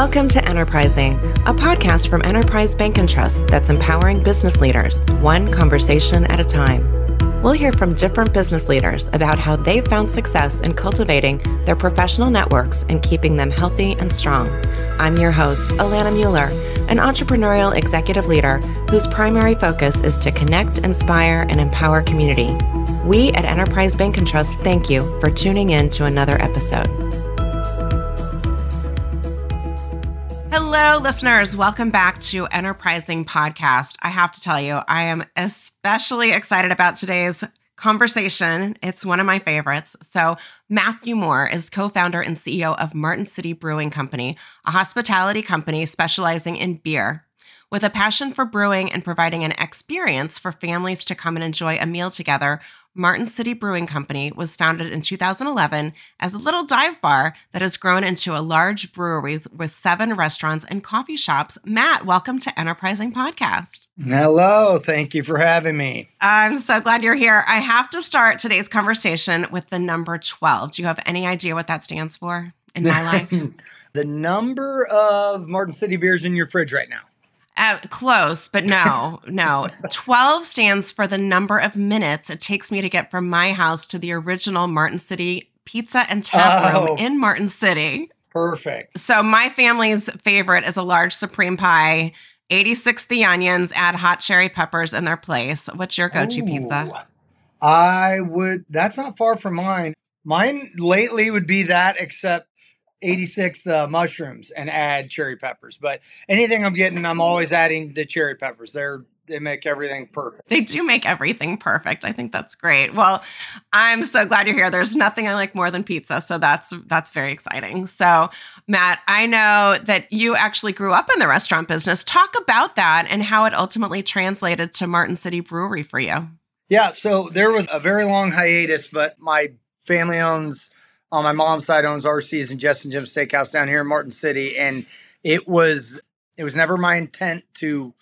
Welcome to Enterprising, a podcast from Enterprise Bank and Trust that's empowering business leaders, one conversation at a time. We'll hear from different business leaders about how they've found success in cultivating their professional networks and keeping them healthy and strong. I'm your host, Alana Mueller, an entrepreneurial executive leader whose primary focus is to connect, inspire, and empower community. We at Enterprise Bank and Trust thank you for tuning in to another episode. Hello, listeners. Welcome back to Enterprising Podcast. I have to tell you, I am especially excited about today's conversation. It's one of my favorites. So, Matthew Moore is co founder and CEO of Martin City Brewing Company, a hospitality company specializing in beer. With a passion for brewing and providing an experience for families to come and enjoy a meal together, Martin City Brewing Company was founded in 2011 as a little dive bar that has grown into a large brewery with seven restaurants and coffee shops. Matt, welcome to Enterprising Podcast. Hello. Thank you for having me. I'm so glad you're here. I have to start today's conversation with the number 12. Do you have any idea what that stands for in my life? the number of Martin City beers in your fridge right now. Uh, close, but no, no. 12 stands for the number of minutes it takes me to get from my house to the original Martin City Pizza and Tap Room oh, in Martin City. Perfect. So, my family's favorite is a large supreme pie, 86 the onions, add hot cherry peppers in their place. What's your go to pizza? I would, that's not far from mine. Mine lately would be that, except 86 uh, mushrooms and add cherry peppers. But anything I'm getting, I'm always adding the cherry peppers. They're they make everything perfect. They do make everything perfect. I think that's great. Well, I'm so glad you're here. There's nothing I like more than pizza, so that's that's very exciting. So, Matt, I know that you actually grew up in the restaurant business. Talk about that and how it ultimately translated to Martin City Brewery for you. Yeah, so there was a very long hiatus, but my family owns on my mom's side owns RC's and Jess and Jim's Steakhouse down here in Martin City, and it was it was never my intent to.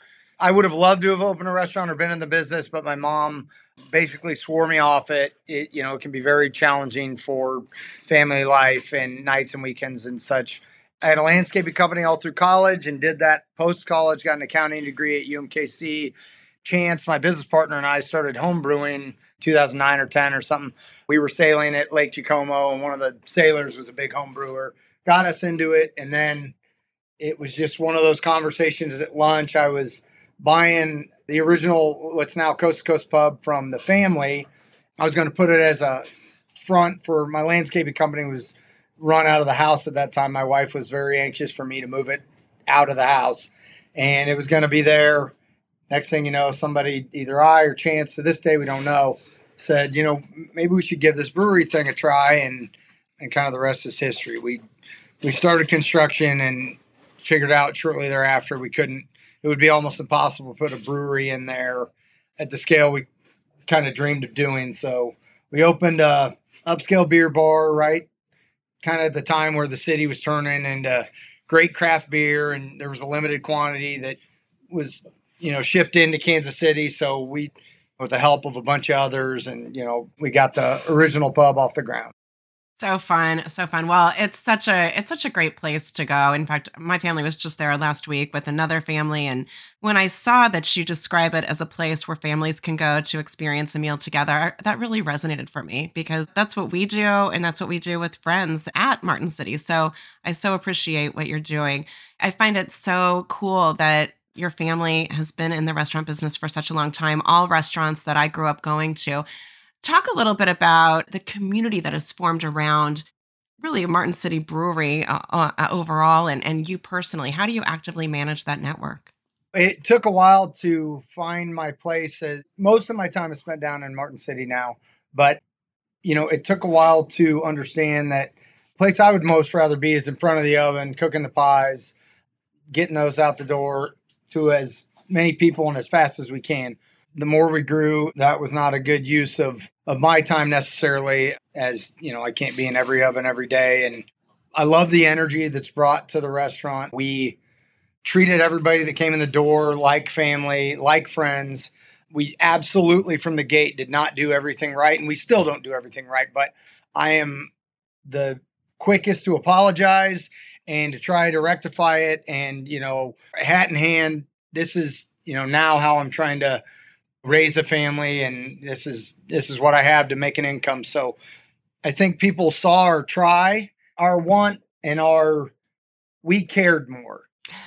I would have loved to have opened a restaurant or been in the business, but my mom basically swore me off it. It you know it can be very challenging for family life and nights and weekends and such. I had a landscaping company all through college and did that post college. Got an accounting degree at UMKC. Chance, my business partner, and I started home brewing 2009 or 10 or something. We were sailing at Lake Jacomo, and one of the sailors was a big home brewer, got us into it. And then it was just one of those conversations at lunch. I was buying the original, what's now Coast to Coast Pub from the family. I was going to put it as a front for my landscaping company was run out of the house at that time. My wife was very anxious for me to move it out of the house. And it was going to be there Next thing you know, somebody, either I or Chance, to this day we don't know, said, you know, maybe we should give this brewery thing a try, and and kind of the rest is history. We we started construction and figured out shortly thereafter we couldn't. It would be almost impossible to put a brewery in there at the scale we kind of dreamed of doing. So we opened a upscale beer bar right kind of at the time where the city was turning into great craft beer and there was a limited quantity that was you know, shipped into Kansas City. So we, with the help of a bunch of others, and you know, we got the original pub off the ground. So fun, so fun. Well, it's such a it's such a great place to go. In fact, my family was just there last week with another family and when I saw that you describe it as a place where families can go to experience a meal together, that really resonated for me because that's what we do and that's what we do with friends at Martin City. So, I so appreciate what you're doing. I find it so cool that your family has been in the restaurant business for such a long time, all restaurants that I grew up going to. Talk a little bit about the community that has formed around really Martin City Brewery uh, uh, overall and, and you personally. How do you actively manage that network? It took a while to find my place. Most of my time is spent down in Martin City now, but you know, it took a while to understand that place I would most rather be is in front of the oven, cooking the pies, getting those out the door, to as many people and as fast as we can. The more we grew, that was not a good use of of my time necessarily as, you know, I can't be in every oven every day and I love the energy that's brought to the restaurant. We treated everybody that came in the door like family, like friends. We absolutely from the gate did not do everything right and we still don't do everything right, but I am the quickest to apologize and to try to rectify it. And, you know, hat in hand, this is, you know, now how I'm trying to raise a family and this is this is what I have to make an income. So I think people saw our try, our want and our we cared more.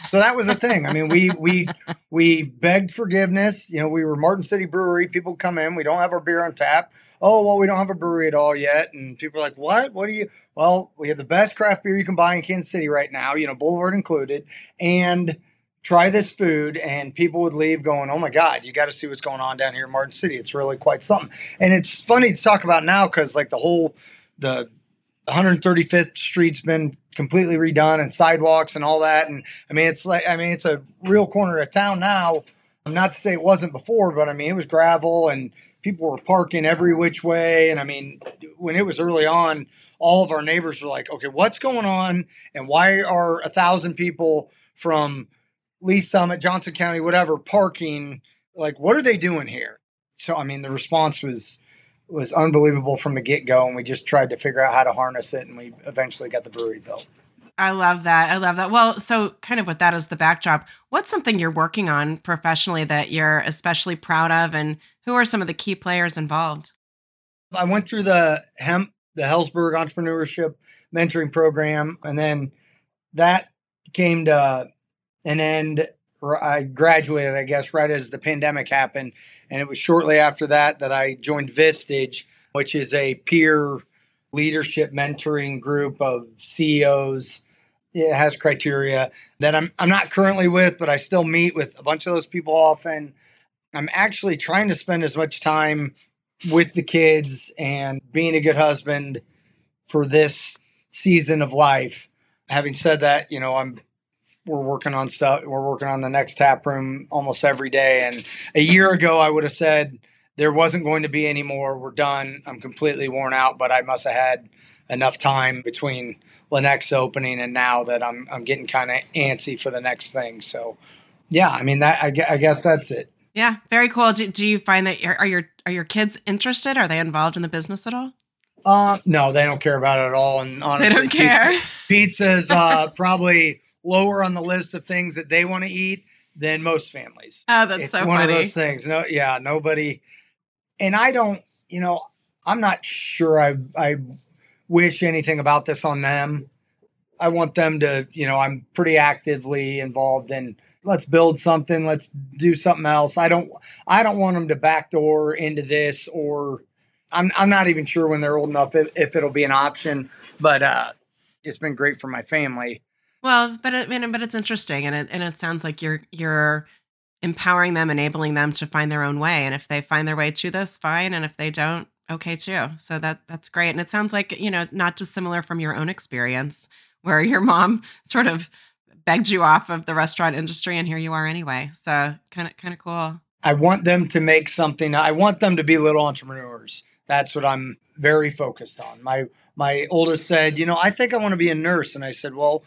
So that was the thing. I mean, we we we begged forgiveness. You know, we were Martin City Brewery. People come in, we don't have our beer on tap. Oh well, we don't have a brewery at all yet, and people are like, "What? What do you?" Well, we have the best craft beer you can buy in Kansas City right now. You know, Boulevard included, and try this food and people would leave going oh my god you got to see what's going on down here in martin city it's really quite something and it's funny to talk about now because like the whole the 135th street's been completely redone and sidewalks and all that and i mean it's like i mean it's a real corner of town now i'm not to say it wasn't before but i mean it was gravel and people were parking every which way and i mean when it was early on all of our neighbors were like okay what's going on and why are a thousand people from Lee Summit, Johnson County, whatever, parking. Like, what are they doing here? So, I mean, the response was was unbelievable from the get go, and we just tried to figure out how to harness it, and we eventually got the brewery built. I love that. I love that. Well, so kind of with that as the backdrop, what's something you're working on professionally that you're especially proud of, and who are some of the key players involved? I went through the hemp, the Helzberg Entrepreneurship Mentoring Program, and then that came to an end I graduated, I guess, right as the pandemic happened. And it was shortly after that that I joined Vistage, which is a peer leadership mentoring group of CEOs. It has criteria that I'm I'm not currently with, but I still meet with a bunch of those people often. I'm actually trying to spend as much time with the kids and being a good husband for this season of life. Having said that, you know, I'm we're working on stuff. We're working on the next tap room almost every day. And a year ago, I would have said there wasn't going to be any more. We're done. I'm completely worn out, but I must have had enough time between the opening and now that I'm I'm getting kind of antsy for the next thing. So, yeah, I mean that I, I guess that's it. Yeah, very cool. Do, do you find that are your are your kids interested? Are they involved in the business at all? Uh, no, they don't care about it at all. And honestly, they don't care. Pizza, is uh, probably lower on the list of things that they want to eat than most families. Oh, that's it's so one funny. of those things. No, yeah, nobody. And I don't, you know, I'm not sure I I wish anything about this on them. I want them to, you know, I'm pretty actively involved in let's build something, let's do something else. I don't I don't want them to backdoor into this or I'm I'm not even sure when they're old enough if, if it'll be an option, but uh it's been great for my family well, but it, but it's interesting, and it and it sounds like you're you're empowering them, enabling them to find their own way, and if they find their way to this, fine, and if they don't, okay too. So that that's great, and it sounds like you know not dissimilar from your own experience, where your mom sort of begged you off of the restaurant industry, and here you are anyway. So kind of kind of cool. I want them to make something. I want them to be little entrepreneurs. That's what I'm very focused on. My my oldest said, you know, I think I want to be a nurse, and I said, well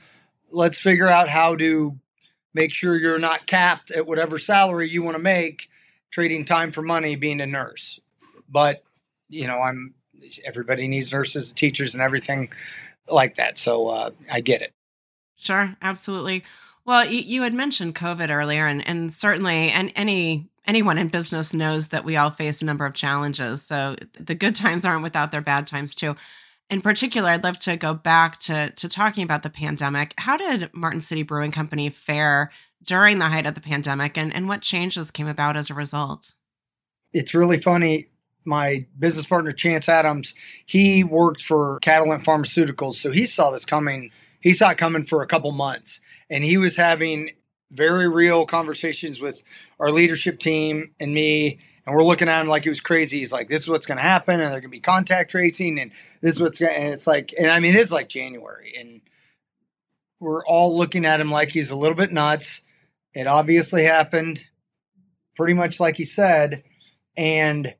let's figure out how to make sure you're not capped at whatever salary you want to make trading time for money being a nurse but you know i'm everybody needs nurses and teachers and everything like that so uh, i get it sure absolutely well you, you had mentioned covid earlier and, and certainly and any anyone in business knows that we all face a number of challenges so the good times aren't without their bad times too in particular, I'd love to go back to to talking about the pandemic. How did Martin City Brewing Company fare during the height of the pandemic, and, and what changes came about as a result? It's really funny. My business partner Chance Adams, he worked for Catalent Pharmaceuticals, so he saw this coming. He saw it coming for a couple months, and he was having very real conversations with our leadership team and me and we're looking at him like he was crazy. He's like, "This is what's going to happen, and they're going to be contact tracing, and this is what's going." And it's like, and I mean, it's like January, and we're all looking at him like he's a little bit nuts. It obviously happened, pretty much like he said, and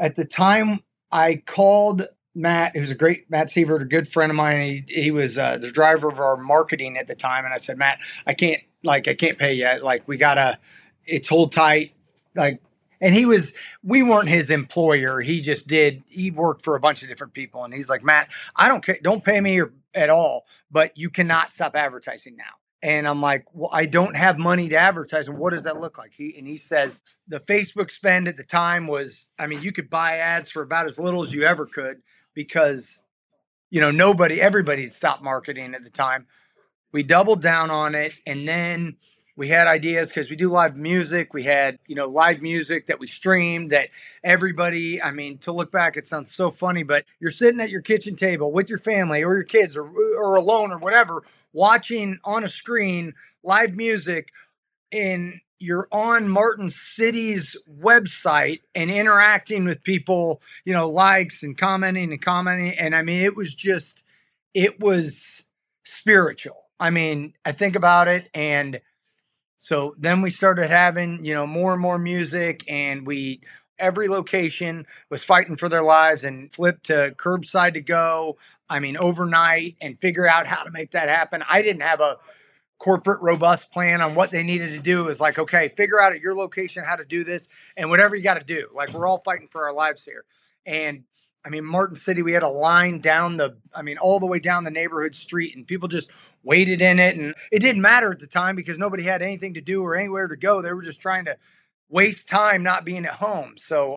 at the time I called Matt, who's a great Matt Sievert, a good friend of mine. He, he was uh, the driver of our marketing at the time, and I said, Matt, I can't like I can't pay yet. Like we gotta, it's hold tight. Like and he was we weren't his employer he just did he worked for a bunch of different people and he's like matt i don't care don't pay me or, at all but you cannot stop advertising now and i'm like well i don't have money to advertise and what does that look like? He and he says the facebook spend at the time was i mean you could buy ads for about as little as you ever could because you know nobody everybody had stopped marketing at the time. We doubled down on it and then we had ideas because we do live music. We had, you know, live music that we streamed that everybody, I mean, to look back, it sounds so funny, but you're sitting at your kitchen table with your family or your kids or, or alone or whatever, watching on a screen live music and you're on Martin City's website and interacting with people, you know, likes and commenting and commenting. And I mean, it was just, it was spiritual. I mean, I think about it and so then we started having, you know, more and more music, and we every location was fighting for their lives and flipped to curbside to go. I mean, overnight and figure out how to make that happen. I didn't have a corporate robust plan on what they needed to do. It was like, okay, figure out at your location how to do this and whatever you got to do. Like we're all fighting for our lives here. And I mean, Martin City, we had a line down the, I mean, all the way down the neighborhood street, and people just waited in it. And it didn't matter at the time because nobody had anything to do or anywhere to go. They were just trying to waste time not being at home. So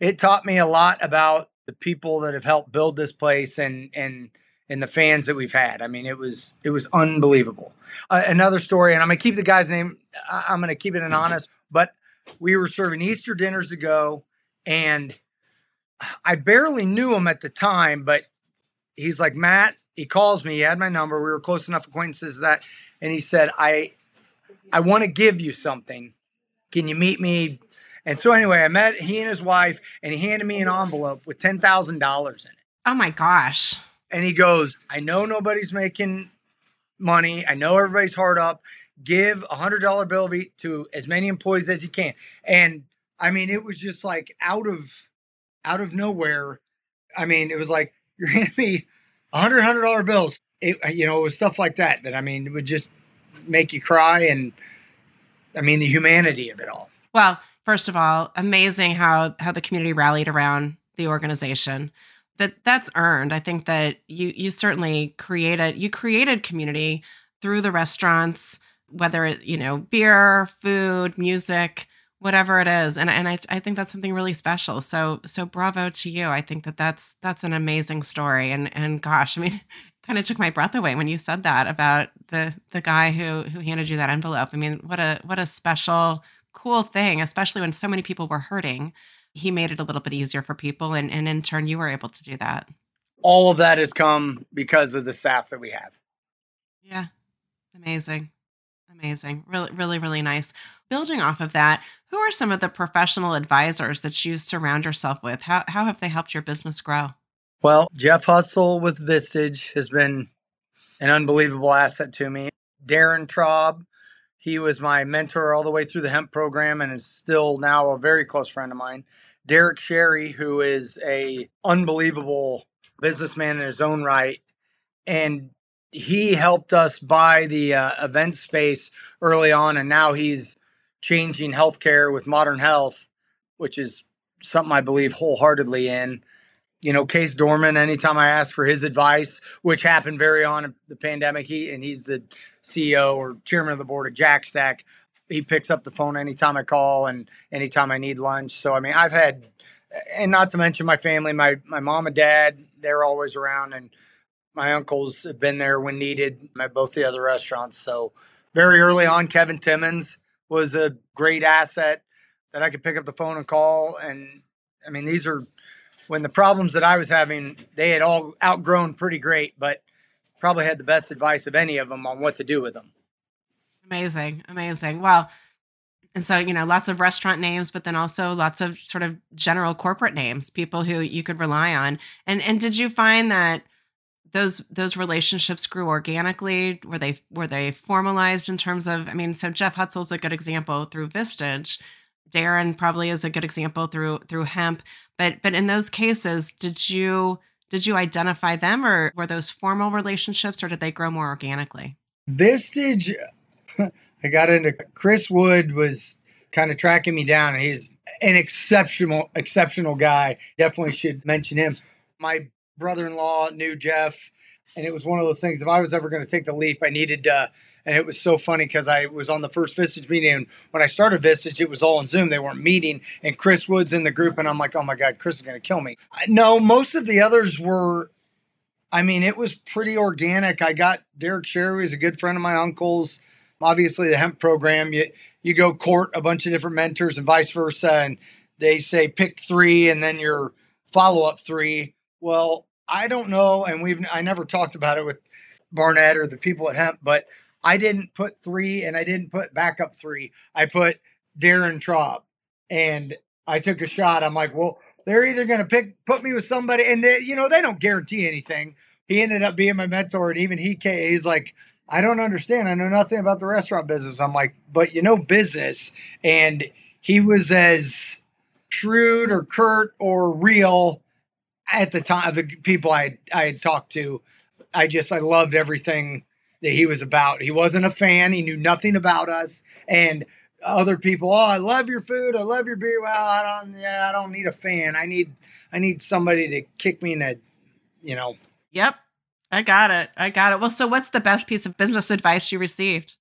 it taught me a lot about the people that have helped build this place and, and, and the fans that we've had. I mean, it was it was unbelievable. Uh, another story, and I'm gonna keep the guy's name. I'm gonna keep it anonymous, but we were serving Easter dinners ago, and I barely knew him at the time, but he's like, Matt, he calls me. He had my number. We were close enough acquaintances that, and he said, I, I want to give you something. Can you meet me? And so anyway, I met he and his wife, and he handed me an envelope with ten thousand dollars in it. Oh my gosh! And he goes, I know nobody's making money. I know everybody's hard up. Give a hundred dollar bill to as many employees as you can. And I mean, it was just like out of out of nowhere. I mean, it was like you're handing me a hundred hundred dollar bills. It, you know, it was stuff like that that I mean, it would just make you cry, and I mean, the humanity of it all. Well, first of all, amazing how how the community rallied around the organization. That that's earned. I think that you you certainly created you created community through the restaurants, whether it you know beer, food, music whatever it is and and I, I think that's something really special so so bravo to you i think that that's that's an amazing story and and gosh i mean kind of took my breath away when you said that about the the guy who who handed you that envelope i mean what a what a special cool thing especially when so many people were hurting he made it a little bit easier for people and and in turn you were able to do that all of that has come because of the staff that we have yeah amazing Amazing. Really, really, really nice. Building off of that, who are some of the professional advisors that you surround yourself with? How, how have they helped your business grow? Well, Jeff Hustle with Vistage has been an unbelievable asset to me. Darren Traub, he was my mentor all the way through the hemp program and is still now a very close friend of mine. Derek Sherry, who is a unbelievable businessman in his own right. And he helped us buy the uh, event space early on, and now he's changing healthcare with modern health, which is something I believe wholeheartedly in. You know, Case Dorman, anytime I ask for his advice, which happened very on the pandemic, he and he's the CEO or chairman of the board of Jack Stack. He picks up the phone anytime I call and anytime I need lunch. So I mean, I've had, and not to mention my family, my my mom and dad, they're always around, and my uncles have been there when needed at both the other restaurants. So very early on, Kevin Timmons was a great asset that I could pick up the phone and call. And I mean, these are when the problems that I was having, they had all outgrown pretty great, but probably had the best advice of any of them on what to do with them. Amazing. Amazing. Well, and so, you know, lots of restaurant names, but then also lots of sort of general corporate names, people who you could rely on. And and did you find that those those relationships grew organically were they were they formalized in terms of i mean so jeff hutzel's a good example through vistage darren probably is a good example through through hemp but but in those cases did you did you identify them or were those formal relationships or did they grow more organically vistage i got into chris wood was kind of tracking me down. He's an exceptional, exceptional guy. Definitely should mention him. My brother in law knew Jeff, and it was one of those things. If I was ever going to take the leap, I needed to. And it was so funny because I was on the first Vistage meeting. And when I started Vistage, it was all on Zoom. They weren't meeting. And Chris Wood's in the group. And I'm like, oh my God, Chris is going to kill me. No, most of the others were, I mean, it was pretty organic. I got Derek Sherry, is a good friend of my uncle's. Obviously, the hemp program, you, you go court a bunch of different mentors and vice versa. And they say pick three and then your follow up three. Well, I don't know. And we've, I never talked about it with Barnett or the people at hemp, but I didn't put three and I didn't put backup three. I put Darren Traub and I took a shot. I'm like, well, they're either going to pick, put me with somebody and they, you know, they don't guarantee anything. He ended up being my mentor and even he, he's like, I don't understand. I know nothing about the restaurant business. I'm like, but you know business. And he was as shrewd or curt or real at the time the people I I had talked to. I just I loved everything that he was about. He wasn't a fan. He knew nothing about us. And other people, oh, I love your food. I love your beer. Well, I don't. Yeah, I don't need a fan. I need I need somebody to kick me in the, you know. Yep. I got it. I got it. Well, so what's the best piece of business advice you received?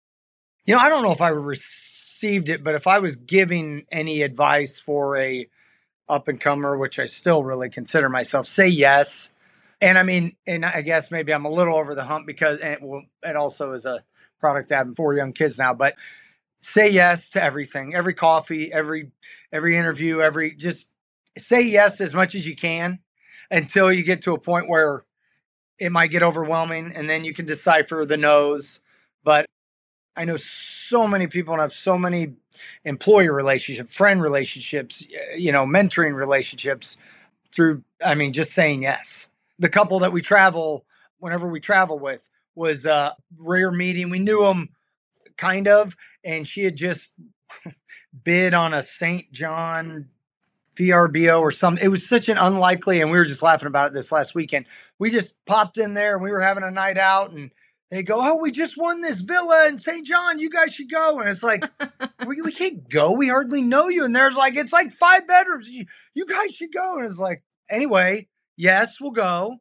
You know, I don't know if I received it, but if I was giving any advice for a up and comer, which I still really consider myself, say yes. And I mean, and I guess maybe I'm a little over the hump because it, well, it also is a product having four young kids now, but say yes to everything, every coffee, every every interview, every just say yes as much as you can until you get to a point where it might get overwhelming and then you can decipher the no's. But I know so many people and have so many employee relationships, friend relationships, you know, mentoring relationships through, I mean, just saying yes. The couple that we travel, whenever we travel with, was a rare meeting. We knew them kind of, and she had just bid on a St. John VRBO or something. It was such an unlikely, and we were just laughing about it this last weekend. We just popped in there and we were having a night out, and they go, "Oh, we just won this villa in St. John. You guys should go." And it's like, we, we can't go. We hardly know you. And there's like, it's like five bedrooms. You, you guys should go. And it's like, anyway, yes, we'll go.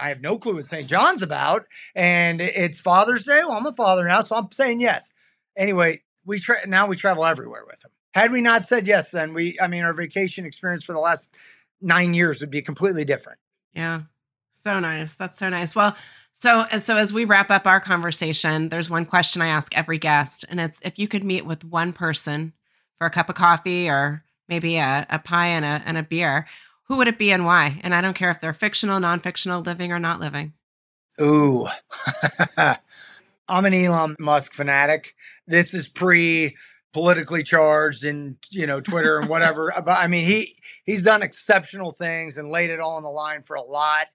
I have no clue what St. John's about, and it's Father's Day. Well, I'm a father now, so I'm saying yes. Anyway, we tra- now we travel everywhere with them. Had we not said yes, then we, I mean, our vacation experience for the last nine years would be completely different. Yeah. So nice. That's so nice. Well, so so as we wrap up our conversation, there's one question I ask every guest, and it's if you could meet with one person for a cup of coffee or maybe a, a pie and a and a beer, who would it be and why? And I don't care if they're fictional, non-fictional, living or not living. Ooh. I'm an Elon Musk fanatic. This is pre politically charged and you know Twitter and whatever. but I mean, he he's done exceptional things and laid it all on the line for a lot,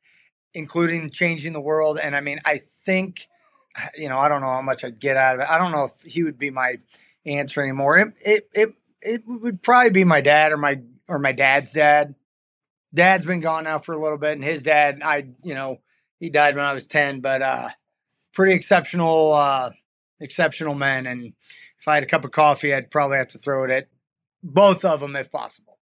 including changing the world. And I mean, I think you know, I don't know how much I'd get out of it. I don't know if he would be my answer anymore. It it it, it would probably be my dad or my or my dad's dad. Dad's been gone now for a little bit, and his dad, I you know, he died when I was ten, but uh, pretty exceptional, uh, exceptional men and if I had a cup of coffee, I'd probably have to throw it at both of them if possible.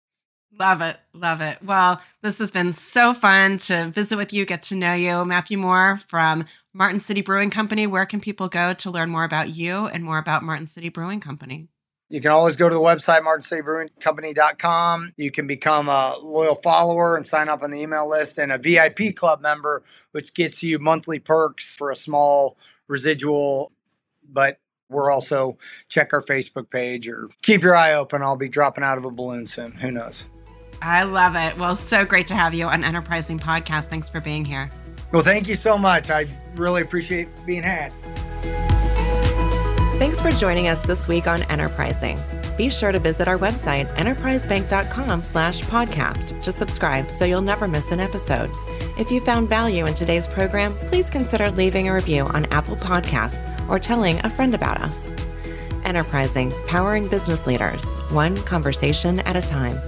Love it. Love it. Well, this has been so fun to visit with you, get to know you. Matthew Moore from Martin City Brewing Company. Where can people go to learn more about you and more about Martin City Brewing Company? You can always go to the website, martincitybrewingcompany.com. You can become a loyal follower and sign up on the email list and a VIP club member, which gets you monthly perks for a small residual. But we're also check our Facebook page or keep your eye open. I'll be dropping out of a balloon soon. Who knows? I love it. Well, so great to have you on Enterprising Podcast. Thanks for being here. Well, thank you so much. I really appreciate being had. Thanks for joining us this week on Enterprising. Be sure to visit our website, enterprisebank.com slash podcast to subscribe so you'll never miss an episode. If you found value in today's program, please consider leaving a review on Apple Podcasts or telling a friend about us. Enterprising, powering business leaders, one conversation at a time.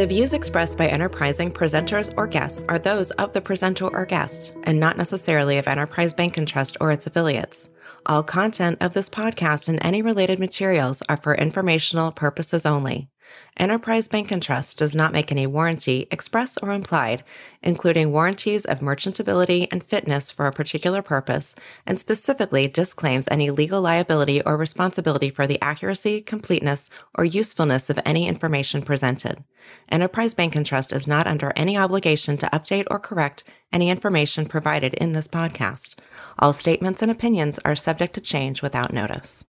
The views expressed by Enterprising presenters or guests are those of the presenter or guest, and not necessarily of Enterprise Bank and Trust or its affiliates. All content of this podcast and any related materials are for informational purposes only. Enterprise Bank and Trust does not make any warranty, express or implied, including warranties of merchantability and fitness for a particular purpose, and specifically disclaims any legal liability or responsibility for the accuracy, completeness, or usefulness of any information presented. Enterprise Bank and Trust is not under any obligation to update or correct any information provided in this podcast. All statements and opinions are subject to change without notice.